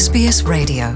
SBS Radio.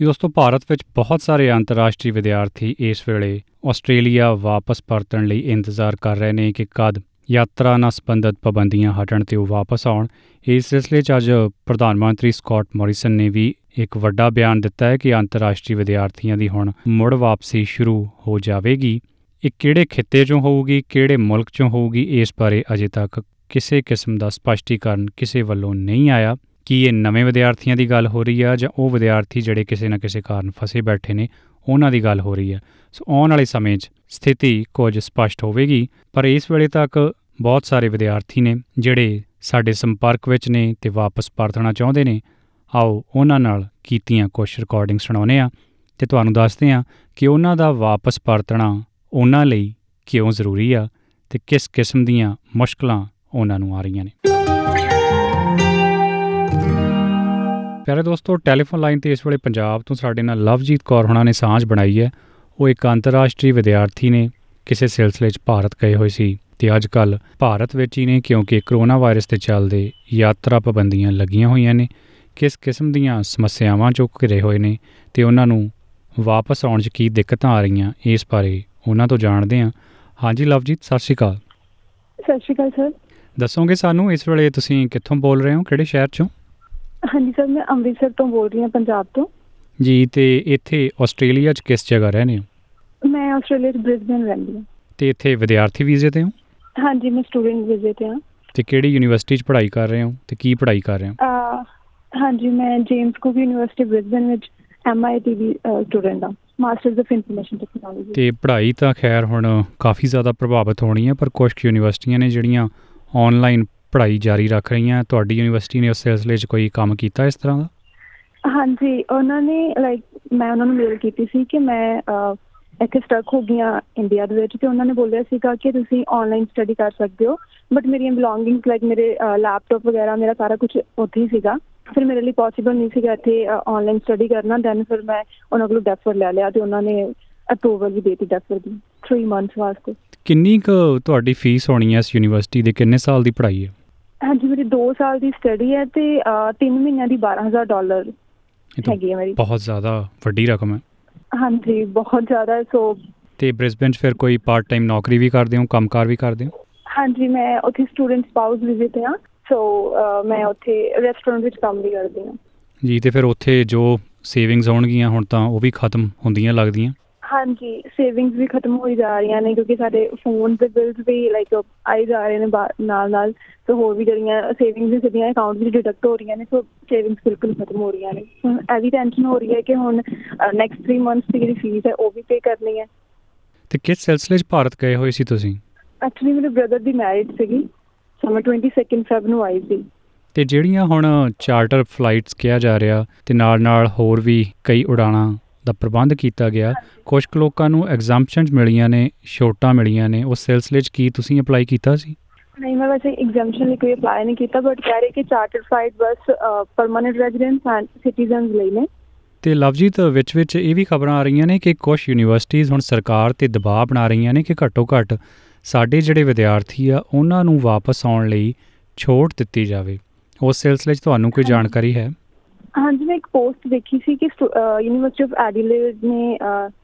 ਜੀ ਦੋਸਤੋ ਭਾਰਤ ਵਿੱਚ ਬਹੁਤ ਸਾਰੇ ਅੰਤਰਰਾਸ਼ਟਰੀ ਵਿਦਿਆਰਥੀ ਇਸ ਵੇਲੇ ਆਸਟ੍ਰੇਲੀਆ ਵਾਪਸ ਪਰਤਣ ਲਈ ਇੰਤਜ਼ਾਰ ਕਰ ਰਹੇ ਨੇ ਕਿ ਕਦ ਯਾਤਰਾ ਨਾਲ ਸੰਬੰਧਿਤ ਪਾਬੰਦੀਆਂ ਹਟਣ ਤੇ ਉਹ ਵਾਪਸ ਆਉਣ ਇਸ ਸਿਲਸਿਲੇ 'ਚ ਅੱਜ ਪ੍ਰਧਾਨ ਮੰਤਰੀ ਸਕਾਟ ਮੋਰਿਸਨ ਨੇ ਵੀ ਇੱਕ ਵੱਡਾ ਬਿਆਨ ਦਿੱਤਾ ਹੈ ਕਿ ਅੰਤਰਰਾਸ਼ਟਰੀ ਵਿਦਿਆਰਥੀਆਂ ਦੀ ਹੁਣ ਮੁੜ ਵਾਪਸੀ ਸ਼ੁਰੂ ਹੋ ਜਾਵੇਗੀ ਇਹ ਕਿਹੜੇ ਖਿੱਤੇ 'ਚੋਂ ਹੋਊਗੀ, ਕਿਹੜੇ ਮੁਲਕ 'ਚੋਂ ਹੋਊਗੀ, ਇਸ ਬਾਰੇ ਅਜੇ ਤੱਕ ਕਿਸੇ ਕਿਸਮ ਦਾ ਸਪਸ਼ਟੀਕਰਨ ਕਿਸੇ ਵੱਲੋਂ ਨਹੀਂ ਆਇਆ। ਕੀ ਇਹ ਨਵੇਂ ਵਿਦਿਆਰਥੀਆਂ ਦੀ ਗੱਲ ਹੋ ਰਹੀ ਆ ਜਾਂ ਉਹ ਵਿਦਿਆਰਥੀ ਜਿਹੜੇ ਕਿਸੇ ਨਾ ਕਿਸੇ ਕਾਰਨ ਫਸੇ ਬੈਠੇ ਨੇ, ਉਹਨਾਂ ਦੀ ਗੱਲ ਹੋ ਰਹੀ ਹੈ ਸੋ ਆਉਣ ਵਾਲੇ ਸਮੇਂ 'ਚ ਸਥਿਤੀ ਕੁਝ ਸਪਸ਼ਟ ਹੋਵੇਗੀ, ਪਰ ਇਸ ਵੇਲੇ ਤੱਕ ਬਹੁਤ ਸਾਰੇ ਵਿਦਿਆਰਥੀ ਨੇ ਜਿਹੜੇ ਸਾਡੇ ਸੰਪਰਕ ਵਿੱਚ ਨੇ ਤੇ ਵਾਪਸ ਪਰਤਣਾ ਚਾਹੁੰਦੇ ਨੇ, ਆਓ ਉਹਨਾਂ ਨਾਲ ਕੀਤੀਆਂ ਕੁਝ ਰਿਕਾਰਡਿੰਗ ਸੁਣਾਉਂਦੇ ਆ ਤੇ ਤੁਹਾਨੂੰ ਦੱਸਦੇ ਆ ਕਿ ਉਹਨਾਂ ਦਾ ਵਾਪਸ ਪਰਤਣਾ ਉਹਨਾਂ ਲਈ ਕਿਉਂ ਜ਼ਰੂਰੀ ਆ ਤੇ ਕਿਸ ਕਿਸਮ ਦੀਆਂ ਮੁਸ਼ਕਲਾਂ ਉਹਨਾਂ ਨੂੰ ਆ ਰਹੀਆਂ ਨੇ? ਪਿਆਰੇ ਦੋਸਤੋ ਟੈਲੀਫੋਨ ਲਾਈਨ ਤੇ ਇਸ ਵੇਲੇ ਪੰਜਾਬ ਤੋਂ ਸਾਡੇ ਨਾਲ ਲਵਜੀਤ ਕੌਰ ਹੁਣਾਂ ਨੇ ਸਾਂਝ ਬਣਾਈ ਹੈ। ਉਹ ਇੱਕ ਅੰਤਰਰਾਸ਼ਟਰੀ ਵਿਦਿਆਰਥੀ ਨੇ, ਕਿਸੇ ਸਿਲਸਿਲੇ 'ਚ ਭਾਰਤ ਗਏ ਹੋਏ ਸੀ ਤੇ ਅੱਜ ਕੱਲ ਭਾਰਤ ਵਿੱਚ ਹੀ ਨੇ ਕਿਉਂਕਿ ਕਰੋਨਾ ਵਾਇਰਸ ਦੇ ਚੱਲਦੇ ਯਾਤਰਾ ਪਾਬੰਦੀਆਂ ਲੱਗੀਆਂ ਹੋਈਆਂ ਨੇ। ਕਿਸ ਕਿਸਮ ਦੀਆਂ ਸਮੱਸਿਆਵਾਂ ਚੋਂ ਘਿਰੇ ਹੋਏ ਨੇ ਤੇ ਉਹਨਾਂ ਨੂੰ ਵਾਪਸ ਆਉਣ 'ਚ ਕੀ ਦਿੱਕਤਾਂ ਆ ਰਹੀਆਂ, ਇਸ ਬਾਰੇ ਉਹਨਾਂ ਤੋਂ ਜਾਣਦੇ ਹਾਂ। ਹਾਂਜੀ ਲਵਜੀਤ ਸਤਿ ਸ਼੍ਰੀ ਅਕਾਲ। ਸਤਿ ਸ਼੍ਰੀ ਅਕਾਲ ਸਰ। ਦੱਸੋਗੇ ਸਾਨੂੰ ਇਸ ਵੇਲੇ ਤੁਸੀਂ ਕਿੱਥੋਂ ਬੋਲ ਰਹੇ ਹੋ? ਕਿਹੜੇ ਸ਼ਹਿਰ 'ਚੋਂ? ਹਾਂਜੀ ਸਰ ਮੈਂ ਅੰਮ੍ਰਿਤਸਰ ਤੋਂ ਬੋਲ ਰਹੀ ਹਾਂ ਪੰਜਾਬ ਤੋਂ। ਜੀ ਤੇ ਇੱਥੇ ਆਸਟ੍ਰੇਲੀਆ 'ਚ ਕਿਸ ਜਗ੍ਹਾ ਰਹਿੰਦੇ ਹੋ? ਮੈਂ ਆਸਟ੍ਰੇਲੀਆ 'ਚ ਬ੍ਰਿਸਬਨ ਰਹਿੰਦੀ ਹਾਂ। ਤੇ ਇੱਥੇ ਵਿਦਿਆਰਥੀ ਵੀਜ਼ੇ ਤੇ ਹੋ? ਹਾਂਜੀ ਮੈਂ ਸਟੂਡੈਂਟ ਵੀਜ਼ੇ ਤੇ ਹਾਂ। ਤੇ ਕਿਹੜੀ ਯੂਨੀਵਰਸਿਟੀ 'ਚ ਪੜ੍ਹਾਈ ਕਰ ਰਹੇ ਹੋ ਤੇ ਕੀ ਪੜ੍ਹਾਈ ਕਰ ਰਹੇ ਹੋ? ਹਾਂਜੀ ਮੈਂ ਜੇਮਸ ਕੁਕ ਯੂਨੀਵਰਸਿਟੀ ਬ੍ਰਿਸਬਨ ਵਿੱਚ ਐਮਆਈਟੀ ਦੀ ਸਟੂਡੈਂਟ ਹਾਂ। ਮਾਸਟਰਸ ਆਫ ਇਨਫੋਰਮੇਸ਼ਨ ਟੈਕਨੋਲੋਜੀ ਤੇ ਪੜ੍ਹਾਈ ਤਾਂ ਖੈਰ ਹੁਣ ਕਾਫੀ ਜ਼ਿਆਦਾ ਪ੍ਰਭਾਵਿਤ ਹੋਣੀ ਹੈ ਪਰ ਕੁਝ ਯੂਨੀਵਰਸਿਟੀਆਂ ਨੇ ਜਿਹੜੀਆਂ ਆਨਲਾਈਨ ਪੜ੍ਹਾਈ ਜਾਰੀ ਰੱਖ ਰਹੀਆਂ ਤੁਹਾਡੀ ਯੂਨੀਵਰਸਿਟੀ ਨੇ ਉਸ ਸਿਲਸਿਲੇ 'ਚ ਕੋਈ ਕੰਮ ਕੀਤਾ ਇਸ ਤਰ੍ਹਾਂ ਦਾ? ਹਾਂਜੀ ਉਹਨਾਂ ਨੇ ਲਾਈਕ ਮੈਂ ਉਹਨਾਂ ਨੂੰ ਮੇਲ ਕੀਤੀ ਸੀ ਕਿ ਮੈਂ ਇੱਥੇ ਸਟਕ ਹੋ ਗਈਆਂ ਇੰਡੀਆ ਦੇ ਵਿੱਚ ਤੇ ਉਹਨਾਂ ਨੇ ਬੋਲਿਆ ਸੀਗਾ ਕਿ ਤੁਸੀਂ ਆਨਲਾਈਨ ਸਟੱਡੀ ਕਰ ਸਕਦੇ ਹੋ ਬਟ ਮੇਰੀਆਂ ਬਿਲੋਂਗਿੰਗਸ ਲਾਈਕ ਮੇਰੇ ਲੈਪਟਾਪ ਵਗੈਰਾ ਮੇਰਾ ਸਾਰਾ ਕੁਝ ਉੱਥੇ ਹੀ ਸੀਗਾ। ਫਿਰ ਮੇਰੇ ਲਈ ਪੋਸੀਬਲ ਨਹੀਂ ਸੀਗਾ ਇੱਥੇ ਆਨਲਾਈਨ ਸਟੱਡੀ ਕਰਨਾ। ਦੈਨ ਫਿਰ ਮੈਂ ਉਹਨਾਂ ਕੋਲੋਂ ਡੈਫਰ ਲੈ ਲਿਆ ਤੇ ਉਹਨਾਂ ਨੇ ਅਪਰੂਵਲ ਵੀ ਦੇਤੀ ਡੈਫਰ ਦੀ 3 ਮੰਥਸ ਵਾਸਤੇ। ਕਿੰਨੀ ਕੁ ਤੁਹਾਡੀ ਫੀਸ ਹੋਣੀ ਹੈ ਇਸ ਯੂਨੀਵਰਸਿਟੀ ਦੇ? ਕਿੰਨੇ ਸਾਲ ਦੀ ਪੜ੍ਹਾਈ ਹੈ? ਹਾਂਜੀ ਮੇਰੀ 2 ਸਾਲ ਦੀ ਸਟੱਡੀ ਹੈ ਤੇ 3 ਮਹੀਨਿਆਂ ਦੀ 12000 ਡਾਲਰ ਹੈਗੀ ਹੈ ਮੇਰੀ। ਬਹੁਤ ਜ਼ਿਆਦਾ ਵੱਡੀ ਰਕਮ ਹੈ। ਹਾਂਜੀ ਬਹੁਤ ਜ਼ਿਆਦਾ ਸੋ ਤੇ ਬ੍ਰਿਸਬਨ 'ਚ ਫਿਰ ਕੋਈ ਪਾਰਟ ਟਾਈਮ ਨੌਕਰੀ ਵੀ ਕਰਦੇ ਹੋ ਕੰਮਕਾਰ ਵੀ ਕਰਦੇ ਹੋ? ਹਾਂਜੀ ਮੈਂ ਉੱਥੇ ਸਟੂਡੈਂਟ ਸਪਾਊਸ ਵੀਜ਼ੇ ਤੇ ਹਾਂ ਸੋ ਮੈਂ ਉੱਥੇ ਰੈਸਟੋਰੈਂਟ ਵਿੱਚ ਕੰਮ ਵੀ ਕਰਦੀ ਹਾਂ। ਜੀ ਤੇ ਫਿਰ ਉੱਥੇ ਜੋ ਸੇਵਿੰਗਸ ਹੋਣਗੀਆਂ ਹੁਣ ਤਾਂ ਉਹ ਵੀ ਖਤਮ ਹੁੰਦੀਆਂ ਲੱਗਦੀਆਂ? ਹਾਂਜੀ ਸੇਵਿੰਗਸ ਵੀ ਖਤਮ ਹੋਈ ਜਾ ਰਹੀਆਂ ਨੇ ਕਿਉਂਕਿ ਸਾਡੇ ਫੋਨ ਦੇ ਬਿਲਸ ਵੀ ਲਾਈਕ ਆਈ ਜਾ ਰਹੇ ਨੇ ਨਾਲ ਨਾਲ। ਤੇ ਹੋਰ ਵੀ ਜਿਹੜੀਆਂ ਸੇਵਿੰਗਸ ਵੀ ਸਿੱਧੀਆਂ ਅਕਾਊਂਟ ਵਿੱਚ ਡਿਡਕਟ ਹੋ ਰਹੀਆਂ ਨੇ ਸੋ ਸੇਵਿੰਗਸ ਬਿਲਕੁਲ ਖਤਮ ਹੋ ਰਹੀਆਂ ਨੇ। ਹੁਣ ਇਹ ਵੀ ਟੈਨਸ਼ਨ ਹੋ ਰਹੀ ਹੈ ਕਿ ਹੁਣ ਨੈਕਸਟ 3 ਮੰਥਸ ਦੀ ਜਿਹੜੀ ਫੀਸ ਹੈ ਉਹ ਵੀ ਪੇ ਕਰਨੀ ਹੈ। ਤੇ ਕਿਸ ਸਿਲਸਿਲੇ 'ਚ ਭਾਰਤ ਗਏ ਹੋਏ ਸੀ ਤੁਸੀਂ? ਐਕਚੁਅਲੀ ਮੇਰੇ ਬ੍ਰਦਰ ਦੀ ਮੈਰਿਜ ਸੀਗੀ। ਸੋ ਮੈਂ 22 ਫੈਬ ਨੂੰ ਆਈ ਸੀ। ਤੇ ਜਿਹੜੀਆਂ ਹੁਣ ਚਾਰਟਰ ਫਲਾਈਟਸ ਕਿਹਾ ਜਾ ਰਿਹਾ ਤੇ ਨਾਲ ਨਾਲ ਹੋਰ ਵੀ ਕਈ ਉਡਾਣਾਂ ਦਾ ਪ੍ਰਬੰਧ ਕੀਤਾ ਗਿਆ ਕੁਝ ਲੋਕਾਂ ਨੂੰ ਐਗਜ਼ੈਂਪਸ਼ਨਸ ਮਿਲੀਆਂ ਨੇ ਛੋਟਾਂ ਮਿਲੀਆਂ ਨੇ ਉਸ ਸਿਲਸਿਲੇ 'ਚ ਕੀ ਤੁਸੀਂ ਅਪਲਾਈ ਕੀਤਾ ਸੀ? ਨਹੀਂ ਮੈਂ ਵੈਸੇ ਐਗਜ਼ਾਮਸ਼ਨ ਲਈ ਕੋਈ ਅਪਲਾਈ ਨਹੀਂ ਕੀਤਾ ਬਟ ਕਹਿ ਰਹੇ ਕਿ ਚਾਰਟਰ ਫਲਾਈਟ ਬਸ ਪਰਮਨੈਂਟ ਰੈਜ਼ੀਡੈਂਟਸ ਐਂਡ ਸਿਟੀਜ਼ਨਸ ਲਈ ਨੇ। ਤੇ ਲਵਜੀਤ ਵਿੱਚ ਵਿੱਚ ਇਹ ਵੀ ਖਬਰਾਂ ਆ ਰਹੀਆਂ ਨੇ ਕਿ ਕੁਝ ਯੂਨੀਵਰਸਿਟੀਆਂ ਹੁਣ ਸਰਕਾਰ ਤੇ ਦਬਾਅ ਬਣਾ ਰਹੀਆਂ ਨੇ ਕਿ ਘੱਟੋ ਘੱਟ ਸਾਡੇ ਜਿਹੜੇ ਵਿਦਿਆਰਥੀ ਆ ਉਹਨਾਂ ਨੂੰ ਵਾਪਸ ਆਉਣ ਲਈ ਛੋਟ ਦਿੱਤੀ ਜਾਵੇ। ਉਸ ਸਿਲਸਿਲੇ 'ਚ ਤੁਹਾਨੂੰ ਕੋਈ ਜਾਣਕਾਰੀ ਹੈ? ਹਾਂਜੀ ਮੈਂ ਇੱਕ ਪੋਸਟ ਦੇਖੀ ਸੀ ਕਿ ਯੂਨੀਵਰਸਿਟੀ ਆਫ ਐਡੀਲੇਡ ਨੇ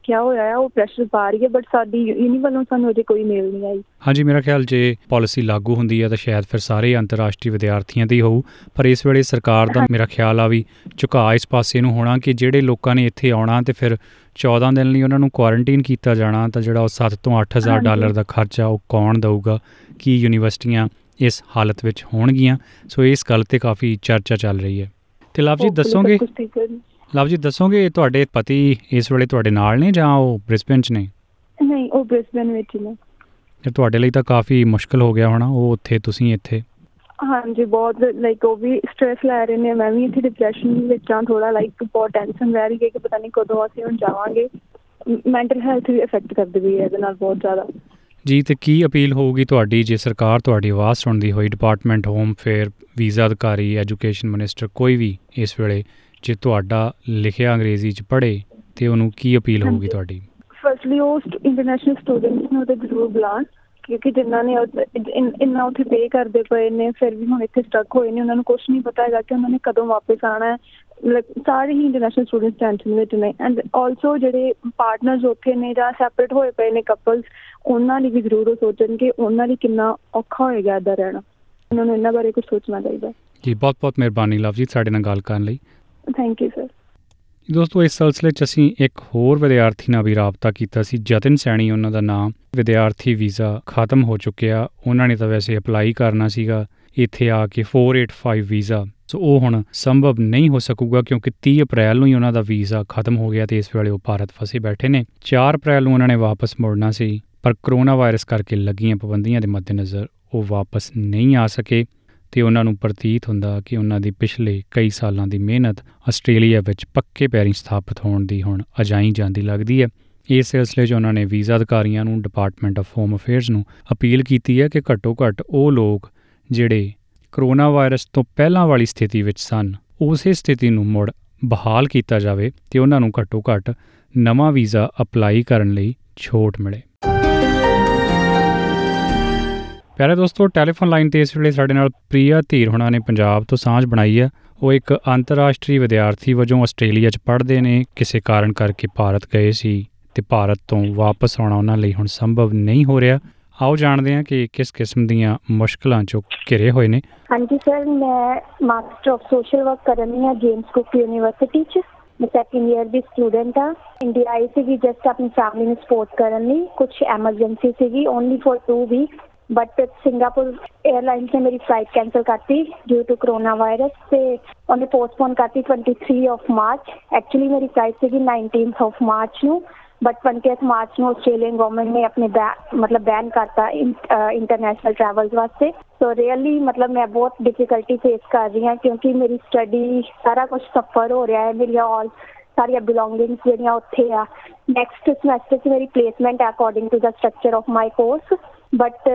ਕਿਹਾ ਹੋਇਆ ਹੈ ਉਹ ਪ੍ਰੈਸ਼ਰ ਪਾ ਰਹੀ ਹੈ ਬਟ ਸਾਡੀ ਯੂਨੀ ਵੱਲੋਂ ਸਾਨੂੰ ਅਜੇ ਕੋਈ ਮੇਲ ਨਹੀਂ ਆਈ। ਹਾਂਜੀ ਮੇਰਾ ਖਿਆਲ ਜੇ ਪਾਲਿਸੀ ਲਾਗੂ ਹੁੰਦੀ ਹੈ ਤਾਂ ਸ਼ਾਇਦ ਫਿਰ ਸਾਰੇ ਅੰਤਰਰਾਸ਼ਟਰੀ ਵਿਦਿਆਰਥੀਆਂ ਦੀ ਹੋਊ। ਪਰ ਇਸ ਵੇਲੇ ਸਰਕਾਰ ਦਾ ਮੇਰਾ ਖਿਆਲ ਆ ਵੀ ਝੁਕਾਅ ਇਸ ਪਾਸੇ ਨੂੰ ਹੋਣਾ ਕਿ ਜਿਹੜੇ ਲੋਕਾਂ ਨੇ ਇੱਥੇ ਆਉਣਾ ਤੇ ਫਿਰ 14 ਦਿਨ ਲਈ ਉਹਨਾਂ ਨੂੰ ਕੁਆਰੰਟਾਈਨ ਕੀਤਾ ਜਾਣਾ ਤਾਂ ਜਿਹੜਾ ਉਹ 7 ਤੋਂ 8000 ਹਾਂਜੀ। ਡਾਲਰ ਦਾ ਖਰਚਾ ਉਹ ਕੌਣ ਦਊਗਾ? ਕੀ ਯੂਨੀਵਰਸਿਟੀਆਂ ਇਸ ਹਾਲਤ ਵਿੱਚ ਹੋਣਗੀਆਂ? ਸੋ ਇਸ ਗੱਲ ਤੇ ਕਾਫੀ ਚਰਚਾ ਚੱਲ ਰਹੀ ਹੈ। ਤੇ ਲਵ ਜੀ ਦੱਸੋਗੇ। ਲਵ ਜੀ ਦੱਸੋਗੇ ਤੁਹਾਡੇ ਪਤੀ ਇਸ ਵੇਲੇ ਤੁਹਾਡੇ ਨਾਲ ਨੇ ਜਾਂ ਉਹ ਬ੍ਰਿਸਬਨ 'ਚ ਨੇ? ਨਹੀਂ ਉਹ ਬ੍ਰਿਸਬਨ ਵਿੱਚ ਨੇ। ਤੇ ਤੁਹਾਡੇ ਲਈ ਤਾਂ ਕਾਫੀ ਮੁਸ਼ਕਲ ਹੋ ਗਿਆ ਹੋਣਾ ਉਹ ਉੱਥੇ ਤੁਸੀਂ ਇੱਥੇ। ਹਾਂਜੀ ਬਹੁਤ ਲਾਈਕ ਉਹ ਵੀ ਸਟ੍ਰੈਸ ਲੈ ਰਹੇ ਨੇ ਮੈਂ ਵੀ ਇੱਥੇ ਡਿਪਰੈਸ਼ਨ ਵਿੱਚ ਹਾਂ ਥੋੜਾ ਲਾਈਕ ਬਹੁਤ ਟੈਨਸ਼ਨ ਰਹਿ ਰਹੀ ਹੈ ਕਿ ਪਤਾ ਨਹੀਂ ਕਦੋਂ ਅਸੀਂ ਹੁਣ ਜਾਵਾਂਗੇ। ਮੈਂਟਲ ਹੈਲਥ ਵੀ ਇਫੈਕਟ ਕਰਦੀ ਵੀ ਹੈ ਇਹਦੇ ਨਾਲ ਬਹੁਤ ਜ਼ਿਆਦਾ। ਜੀ ਤੇ ਕੀ ਅਪੀਲ ਹੋਊਗੀ ਤੁਹਾਡੀ ਜੇ ਸਰਕਾਰ ਤੁਹਾਡੀ ਆਵਾਜ਼ ਸੁਣਦੀ ਹੋਈ ਡਿਪਾਰਟਮੈਂਟ ਹੋਮ ਫੇਅਰ ਵੀਜ਼ਾ ਅਧਿਕਾਰੀ ਐਜੂਕੇਸ਼ਨ ਮਿਨਿਸਟਰ ਕੋਈ ਵੀ ਇਸ ਵੇਲੇ ਜੇ ਤੁਹਾਡਾ ਲਿਖਿਆ ਅੰਗਰੇਜ਼ੀ ਚ ਪੜ੍ਹੇ ਤੇ ਉਹਨੂੰ ਕੀ ਅਪੀਲ ਹੋਊਗੀ। ਤੁਹਾਡੀ ਫਰਸਟਲੀ ਉਹ ਇੰਟਰਨੈਸ਼ਨਲ ਸਟੂਡੈਂਟਸ ਨੂੰ ਤੇ ਜ਼ਰੂਰ ਬੁਲਾਉਣ ਕਿਉਂਕਿ ਜਿਨ੍ਹਾਂ ਨੇ ਇਨ- ਉੱਥੇ ਪੇ ਕਰਦੇ ਪਏ ਨੇ ਫਿਰ ਵੀ ਹੁਣ ਇੱਥੇ ਸਟਕ ਹੋਏ ਨੇ ਉਹਨਾਂ ਨੂੰ ਕੁਝ ਨਹੀਂ ਪਤਾ ਹੈਗਾ ਕਿ ਉਹਨਾਂ ਨੇ ਕਦੋਂ ਵਾਪਸ ਆਣਾ ਹੈ। Like, ਸਾਰੇ ਹੀ ਇੰਟਰਨੈਸ਼ਨਲ ਸਟੂਡੈਂਟਸ ਟੈਂਸ਼ਨ ਵਿੱਚ ਨੇ ਐਂਡ ਆਲਸੋ ਜਿਹੜੇ ਪਾਰਟਨਰਸ ਉੱਥੇ ਨੇ ਜਾਂ ਸੈਪਰੇਟ ਹੋਏ ਪਏ ਨੇ ਕਪਲਸ ਉਹਨਾਂ ਲਈ ਵੀ ਜ਼ਰੂਰ ਸੋਚਣ ਕਿ ਉਹਨਾਂ ਲਈ ਕਿੰਨਾ ਔਖਾ ਹੋਏਗਾ ਇੱਦਾਂ ਰਹਿਣਾ। ਉਹਨਾਂ ਨੂੰ ਇਹਨਾਂ ਬਾਰੇ ਕੁਝ ਸੋਚਣਾ ਚਾਹੀਦਾ ਜੀ ਬਹੁਤ ਬਹੁਤ ਮਿਹਰਬਾਨੀ ਲਵਜੀਤ ਸਾਡੇ ਨਾਲ ਗੱਲ ਕਰਨ ਲਈ। ਥੈਂਕ ਯੂ ਸਰ ਦੋਸਤੋ, ਇਸ ਸਿਲਸਿਲੇ 'ਚ ਅਸੀਂ ਇੱਕ ਹੋਰ ਵਿਦਿਆਰਥੀ ਨਾਲ ਵੀ ਰਾਬਤਾ ਕੀਤਾ ਸੀ, ਜਤਨ ਸੈਣੀ। ਉਹਨਾਂ ਦਾ ਨਾਮ ਵਿਦਿਆਰਥੀ ਵੀਜ਼ਾ ਖਤਮ ਹੋ ਚੁੱਕਿਆ। ਉਹਨਾਂ ਨੇ ਤਾਂ ਵੈਸੇ ਅਪਲਾਈ ਕਰਨਾ ਸੀਗਾ, ਇੱਥੇ ਆ ਕੇ 485 ਵੀਜ਼ਾ। ਸੋ ਉਹ ਹੁਣ ਸੰਭਵ ਨਹੀਂ ਹੋ ਸਕੂਗਾ, ਕਿਉਂਕਿ 30 ਅਪ੍ਰੈਲ ਨੂੰ ਹੀ ਉਹਨਾਂ ਦਾ ਵੀਜ਼ਾ ਖਤਮ ਹੋ ਗਿਆ ਤੇ ਇਸ ਵੇਲੇ ਉਹ ਭਾਰਤ ਫਸੇ ਬੈਠੇ ਨੇ। 4 ਅਪ੍ਰੈਲ ਨੂੰ ਉਹਨਾਂ ਨੇ ਵਾਪਸ ਮੁੜਨਾ ਸੀ, ਪਰ ਕਰੋਨਾ ਵਾਇਰਸ ਕਰਕੇ ਲੱਗੀਆਂ ਪਾਬੰਦੀਆਂ ਦੇ ਮੱਦੇਨਜ਼ਰ ਉਹ ਵਾਪਸ ਨਹੀਂ ਆ ਸਕੇ। ਤੇ ਉਹਨਾਂ ਨੂੰ ਪ੍ਰਤੀਤ ਹੁੰਦਾ ਕਿ ਉਹਨਾਂ ਦੀ ਪਿਛਲੇ ਕਈ ਸਾਲਾਂ ਦੀ ਮਿਹਨਤ ਆਸਟ੍ਰੇਲੀਆ ਵਿੱਚ ਪੱਕੇ ਪੈਰੀਂ ਸਥਾਪਿਤ ਹੋਣ ਦੀ ਹੁਣ ਅਜਾਈ ਜਾਂਦੀ ਲੱਗਦੀ ਹੈ। ਇਸ ਸਿਲਸਿਲੇ 'ਚ ਉਹਨਾਂ ਨੇ ਵੀਜ਼ਾ ਅਧਿਕਾਰੀਆਂ ਨੂੰ ਡਿਪਾਰਟਮੈਂਟ ਆਫ ਹੋਮ ਅਫੇਅਰਸ ਨੂੰ ਅਪੀਲ ਕੀਤੀ ਹੈ ਕਿ ਘੱਟੋ ਘੱਟ ਉਹ ਲੋਕ ਜਿਹੜੇ ਕਰੋਨਾ ਵਾਇਰਸ ਤੋਂ ਪਹਿਲਾਂ ਵਾਲੀ ਸਥਿਤੀ ਵਿੱਚ ਸਨ, ਉਸੇ ਸਥਿਤੀ ਨੂੰ ਮੁੜ ਬਹਾਲ ਕੀਤਾ ਜਾਵੇ ਤੇ ਉਹਨਾਂ ਨੂੰ ਘੱਟੋ ਘੱਟ ਨਵਾਂ ਵੀਜ਼ਾ ਅਪਲਾਈ ਕਰਨ ਲਈ ਛੋਟ ਮਿਲੇ। ਪਿਆਰੇ ਦੋਸਤੋ, ਟੈਲੀਫੋਨ ਲਾਈਨ ਤੇ ਇਸ ਵੇਲੇ ਸਾਡੇ ਨਾਲ ਪ੍ਰਿਆ ਧੀਰ ਹੁਣਾਂ ਨੇ ਪੰਜਾਬ ਤੋਂ ਸਾਂਝ ਬਣਾਈ ਹੈ। ਉਹ ਇੱਕ ਅੰਤਰਰਾਸ਼ਟਰੀ ਵਿਦਿਆਰਥੀ ਵਜੋਂ ਆਸਟ੍ਰੇਲੀਆ 'ਚ ਪੜ੍ਹਦੇ ਨੇ। ਕਿਸੇ ਕਾਰਨ ਕਰਕੇ ਭਾਰਤ ਗਏ ਸੀ ਤੇ ਭਾਰਤ ਤੋਂ ਵਾਪਸ ਆਉਣਾ ਉਹਨਾਂ ਲਈ ਹੁਣ ਸੰਭਵ ਨਹੀਂ ਹੋ ਰਿਹਾ। ਆਓ ਜਾਣਦੇ ਹਾਂ ਕਿ ਕਿਸ ਕਿਸਮ ਦੀਆਂ ਮੁਸ਼ਕਲਾਂ 'ਚੋਂ ਘਿਰੇ ਹੋਏ ਨੇ। ਹਾਂਜੀ ਸਰ, ਮੈਂ ਮਾਸਟਰ ਆਫ ਸੋਸ਼ਲ ਵਰਕ ਕਰਨੀ ਆ ਜੇਮਸ ਕੁੱਕ ਯੂਨੀਵਰਸਿਟੀ ਚ। ਮੈਂ ਸੈਕੰਡ ਇਅਰ ਦੀ ਸਟੂਡੈਂਟ ਆ ਇੰਡੀਆ ਆਈ ਸੀਗੀ ਜਸਟ ਆਪਣੀ ਫੈਮਿਲੀ ਨੂੰ ਸਪੋਰਟ ਕਰਨ ਲਈ। ਕੁਝ ਐਮਰਜੈਂਸੀ ਸੀਗੀ only for 2 weeks but Singapore airlines ਨੇ ਮੇਰੀ ਫਲਾਈਟ ਕੈਨਸਲ ਕਰਤੀ ਡਿਊ ਟੂ ਕਰੋਨਾ ਵਾਇਰਸ ਤੇ ਉਹਨੇ ਪੋਸਟਪੋਨ ਕਰਤੀ 23 ਆਫ ਮਾਰਚ ਐਕਚੁਅਲੀ ਮੇਰੀ ਫਲਾਈਟ ਸੀਗੀ 19th ਆਫ ਮਾਰਚ ਨੂੰ ਬਟ 20th ਮਾਰਚ ਨੂੰ ਆਸਟ੍ਰੇਲੀਅਨ ਗਵਰਨਮੈਂਟ ਨੇ ਆਪਣੇ ਬੈ- ਮਤਲਬ ਬੈਨ ਕਰਤਾ ਇੰਟਰਨੈਸ਼ਨਲ ਟਰੈਵਲਸ ਵਾਸਤੇ ਸੋ ਰੀਅਲੀ ਮਤਲਬ ਮੈਂ ਬਹੁਤ ਡਿਫਿਕਲਟੀ ਫੇਸ ਕਰ ਰਹੀ ਹਾਂ ਕਿਉਂਕਿ ਮੇਰੀ ਸਟੱਡੀ ਸਾਰਾ ਕੁਝ ਸਫਰ ਹੋ ਰਿਹਾ ਹੈ ਮੇਰੀਆਂ ਆਲ ਸਾਰੀਆਂ ਬਿਲੋਂਗਿੰਗਸ ਜਿਹੜੀਆਂ ਉੱਥੇ ਆ. ਨੈਕਸਟ ਸਮੈਸਟਰ 'ਚ ਮੇਰੀ ਪਲੇਸਮੈਂਟ ਹੈ according to the structure of my course but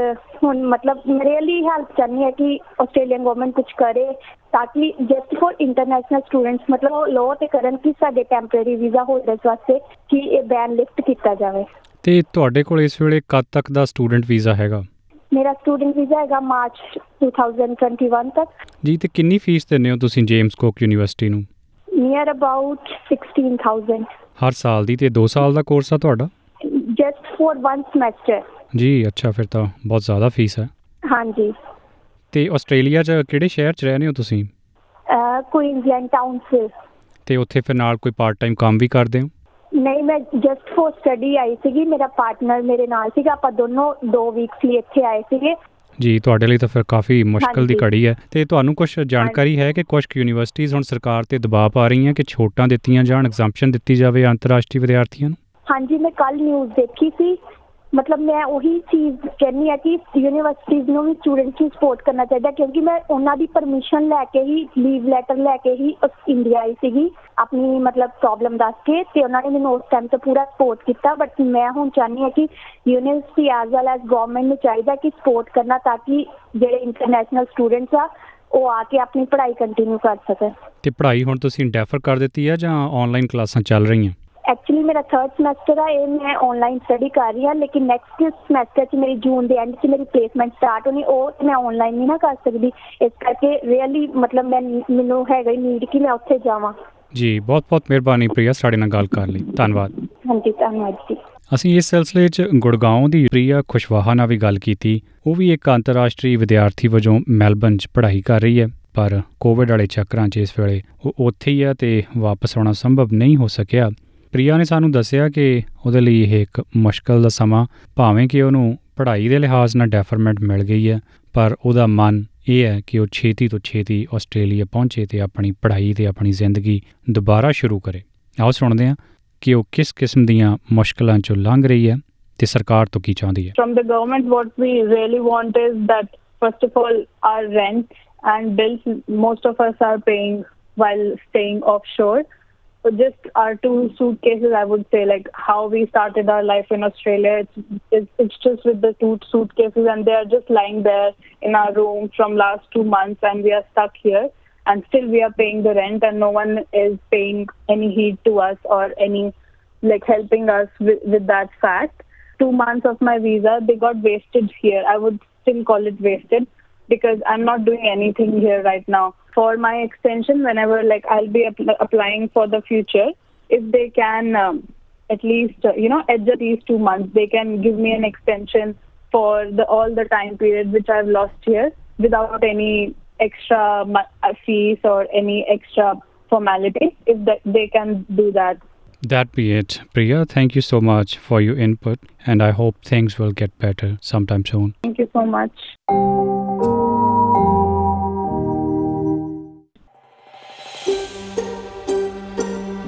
ਹੁਣ ਮਤਲਬ ਰੀਅਲੀ ਹੈਲਪ ਚਾਹਨੀ ਹੈ ਕਿ ਆਸਟ੍ਰੇਲੀਅਨ ਗਵਰਨਮੈਂਟ ਕੁਝ ਕਰੇ ਤਾਂ ਕਿ ਜਸਟ ਫॉर ਇੰਟਰਨੈਸ਼ਨਲ ਸਟੂਡੈਂਟਸ ਮਤਲਬ ਉਹ ਲੋ ਤੇ ਕਰਨ ਕਿ ਸਾਡੇ ਟੈਂਪਰੇਰੀ ਵੀਜ਼ਾ ਹੋਲਡਰਸ ਵਾਸਤੇ ਕਿ ਇਹ ਬੈਨ ਲਿਫਟ ਕੀਤਾ ਜਾਵੇ। ਤੇ ਤੁਹਾਡੇ ਕੋਲ ਇਸ ਵੇਲੇ ਕਦ ਤੱਕ ਦਾ ਸਟੂਡੈਂਟ ਵੀਜ਼ਾ ਹੈਗਾ? ਮੇਰਾ ਸਟੂਡੈਂਟ ਵੀਜ਼ਾ ਹੈਗਾ ਮਾਰਚ 2021 ਤੱਕ। ਜੀ ਤੇ ਕਿੰਨੀ ਫੀਸ ਦਿੰਦੇ ਹੋ ਤੁਸੀਂ ਜੇਮਸ ਕੁੱਕ ਯੂਨੀਵਰਸਿਟੀ ਨੂੰ? ਨੀਅਰ ਅਬਾਊਟ 16000 ਹਰ ਸਾਲ ਦੀ ਤੇ 2 ਸਾਲ ਦਾ ਕੋਰਸ ਆ ਤੁਹਾਡਾ? ਜਸਟ ਫॉर ਵਨ ਸਮੈਸਟਰ ਜੀ ਅੱਛਾ ਫਿਰ ਤਾਂ ਬਹੁਤ ਜ਼ਿਆਦਾ ਫੀਸ ਹੈ। ਹਾਂਜੀ। ਤੇ ਆਸਟ੍ਰੇਲੀਆ 'ਚ ਕਿਹੜੇ ਸ਼ਹਿਰ 'ਚ ਰਹਿੰਦੇ ਹੋ ਤੁਸੀਂ? ਕੁਈਨਜ਼ਲੈਂਡ ਟਾਊਨ ਸੇ ਤੇ ਉੱਥੇ ਫਿਰ ਨਾਲ ਕੋਈ ਪਾਰਟ ਟਾਈਮ ਕੰਮ ਵੀ ਕਰਦੇ ਹੋ? ਨਹੀਂ ਮੈਂ ਜਸਟ ਫॉर ਸਟੱਡੀ ਆਈ ਸੀਗੀ ਮੇਰਾ ਪਾਰਟਨਰ ਮੇਰੇ ਨਾਲ ਸੀਗਾ ਆਪਾਂ ਦੋਨੋਂ 2 ਵੀਕਸ ਲਈ ਇੱਥੇ ਆਏ ਸੀਗੇ। ਜੀ ਤੁਹਾਡੇ ਲਈ ਤਾਂ ਫਿਰ ਕਾਫੀ ਮੁਸ਼ਕਲ ਦੀ। ਘੜੀ ਹੈ। ਤੇ ਤੁਹਾਨੂੰ ਕੁਝ ਜਾਣਕਾਰੀ ਹੈ ਕਿ ਕੁਝ ਯੂਨੀਵਰਸਿਟੀਆਂ ਹੁਣ ਸਰਕਾਰ ਤੇ ਦਬਾਅ ਪਾ ਰਹੀਆਂ ਕਿ ਛੋਟਾਂ ਦਿੱਤੀਆਂ ਜਾਣ ਐਗਜ਼ੈਂਪਸ਼ਨ ਦਿੱਤੀ ਜਾਵੇ ਅੰਤਰਰਾਸ਼ਟਰੀ ਵਿਦਿਆਰਥੀਆਂ ਨੂੰ? ਹਾਂਜੀ ਮੈਂ ਕੱਲ ਨਿਊਜ਼ ਦੇਖੀ ਸੀ। ਮਤਲਬ ਮੈਂ ਉਹੀ ਚੀਜ਼ ਕਹਿੰਨੀ ਆ ਕਿ ਯੂਨੀਵਰਸਿਟੀਜ਼ ਨੂੰ ਵੀ ਸਟੂਡੈਂਟਸ ਨੂੰ ਸਪੋਰਟ ਕਰਨਾ ਚਾਹੀਦਾ ਕਿਉਂਕਿ ਮੈਂ ਉਹਨਾਂ ਦੀ ਪਰਮਿਸ਼ਨ ਲੈ ਕੇ ਹੀ ਲੀਵ ਲੈਟਰ ਲੈ ਕੇ ਹੀ ਉਸ ਇੰਡੀਆ ਆਈ ਸੀਗੀ, ਆਪਣੀ ਮਤਲਬ ਪ੍ਰੋਬਲਮ ਦੱਸ ਕੇ ਤੇ ਉਹਨਾਂ ਨੇ ਮੈਨੂੰ ਉਸ ਟਾਈਮ ਤੇ ਪੂਰਾ ਸਪੋਰਟ ਕੀਤਾ ਬਟ ਮੈਂ ਹੁਣ ਚਾਹਨੀ ਹਾਂ ਕਿ university as well as government ਨੂੰ ਚਾਹੀਦਾ ਕਿ ਸਪੋਰਟ ਕਰਨਾ ਤਾਂ ਕਿ ਜਿਹੜੇ ਇੰਟਰਨੈਸ਼ਨਲ ਸਟੂਡੈਂਟਸ ਆ, ਉਹ ਆ ਕੇ ਆਪਣੀ ਪੜ੍ਹਾਈ ਕੰਟੀਨਿਊ ਕਰ ਸਕਣ। ਤੇ ਪੜ੍ਹਾਈ ਹੁਣ ਤੁਸੀਂ ਡੈਫਰ ਕਰ ਦਿੱਤੀ ਹੈ ਜਾਂ ਆਨਲਾਈਨ ਕਲਾਸਾਂ ਚੱਲ ਰਹੀਆਂ? ਐਕਚੁਅਲੀ ਮੇਰਾ 3rd ਸਮੈਸਟਰ ਆ ਇਹ ਮੈਂ ਆਨਲਾਈਨ ਸਟੱਡੀ ਕਰ ਰਹੀ ਹਾਂ ਲੇਕਿਨ ਨੈਕਸਟ ਸਮੈਸਟਰ 'ਚ ਮੇਰੀ ਜੂਨ ਦੇ ਐਂਡ 'ਚ ਮੇਰੀ ਪਲੇਸਮੈਂਟ ਸਟਾਰਟ ਹੋਣੀ ਉਹ ਮੈਂ ਆਨਲਾਈਨ ਨਹੀਂ ਨਾ ਕਰ ਸਕਦੀ। ਇਸ ਕਰਕੇ ਰੀਅਲੀ ਮਤਲਬ ਮੈਂ ਮੈਨੂੰ ਹੈਗਾ ਹੀ ਨੀਡ ਕਿ ਮੈਂ ਉੱਥੇ ਜਾਵਾਂ। ਜੀ ਬਹੁਤ ਬਹੁਤ ਮਿਹਰਬਾਨੀ ਪ੍ਰਿਆ ਸਾਡੇ ਨਾਲ ਗੱਲ ਕਰਨ ਲਈ। ਧੰਨਵਾਦ। ਹਾਂਜੀ ਧੰਨਵਾਦ ਜੀ। ਅਸੀਂ ਇਸ ਸਿਲਸਿਲੇ 'ਚ ਗੁੜਗਾਉਂ ਦੀ ਪ੍ਰਿਆ ਖੁਸ਼ਵਾਹਾ ਨਾਲ ਵੀ ਗੱਲ ਕੀਤੀ। ਉਹ ਵੀ ਇੱਕ ਅੰਤਰਰਾਸ਼ਟਰੀ ਵਿਦਿਆਰਥੀ ਵਜੋਂ ਮੈਲਬਨ 'ਚ ਪੜ੍ਹਾਈ ਕਰ ਰਹੀ ਹੈ ਪਰ ਕੋਵਿਡ ਵਾਲੇ ਚੱਕਰਾਂ 'ਚ ਇਸ ਵੇਲੇ ਉਹ ਉੱਥੇ ਹੀ ਹੈ ਤੇ ਵਾਪਸ ਆਉਣਾ ਸੰਭਵ ਨਹੀਂ ਹੋ ਸਕਿਆ। ਪ੍ਰਿਆ ਨੇ ਸਾਨੂੰ ਦੱਸਿਆ ਕਿ ਉਹਦੇ ਲਈ ਇਹ ਇੱਕ ਮੁਸ਼ਕਲ ਦਾ ਸਮਾਂ, ਭਾਵੇਂ ਕਿ ਉਹਨੂੰ ਪੜ੍ਹਾਈ ਦੇ ਲਿਹਾਜ਼ ਨਾਲ ਡੈਫਰਮੈਂਟ ਮਿਲ ਗਈ ਹੈ, ਪਰ ਉਹਦਾ ਮਨ ਇਹ ਹੈ ਕਿ ਉਹ ਛੇਤੀ ਤੋਂ ਛੇਤੀ ਆਸਟ੍ਰੇਲੀਆ ਪਹੁੰਚੇ ਤੇ ਆਪਣੀ ਪੜ੍ਹਾਈ ਤੇ ਆਪਣੀ ਜ਼ਿੰਦਗੀ ਦੁਬਾਰਾ ਸ਼ੁਰੂ ਕਰੇ। ਆਓ ਸੁਣਦੇ ਹਾਂ ਕਿ ਉਹ ਕਿਸ ਕਿਸਮ ਦੀਆਂ ਮੁਸ਼ਕਲਾਂ ਚੋਂ ਲੰਘ ਰਹੀ ਹੈ ਤੇ ਸਰਕਾਰ ਤੋਂ ਕੀ ਚਾਹੁੰਦੀ ਹੈ। From the government, what we really want is that, first of all, our rent and bills, most of us are paying while staying offshore. so just our two suitcases i would say like how we started our life in australia it's it's, it's just with the two suitcases and they are just lying there in our room from last two months and we are stuck here and still we are paying the rent and no one is paying any heed to us or any like helping us with, with that fact two months of my visa, they got wasted here. I would still call it wasted because I'm not doing anything here right now. For my extension, whenever like I'll be app- applying for the future, if they can um, at least uh, you know adjust these two months, they can give me an extension for the all the time period which I've lost here without any extra mo- uh, fees or any extra formalities. If that, they can do that. That be it. Priya, thank you so much for your input, and I hope things will get better sometime soon. Thank you so much.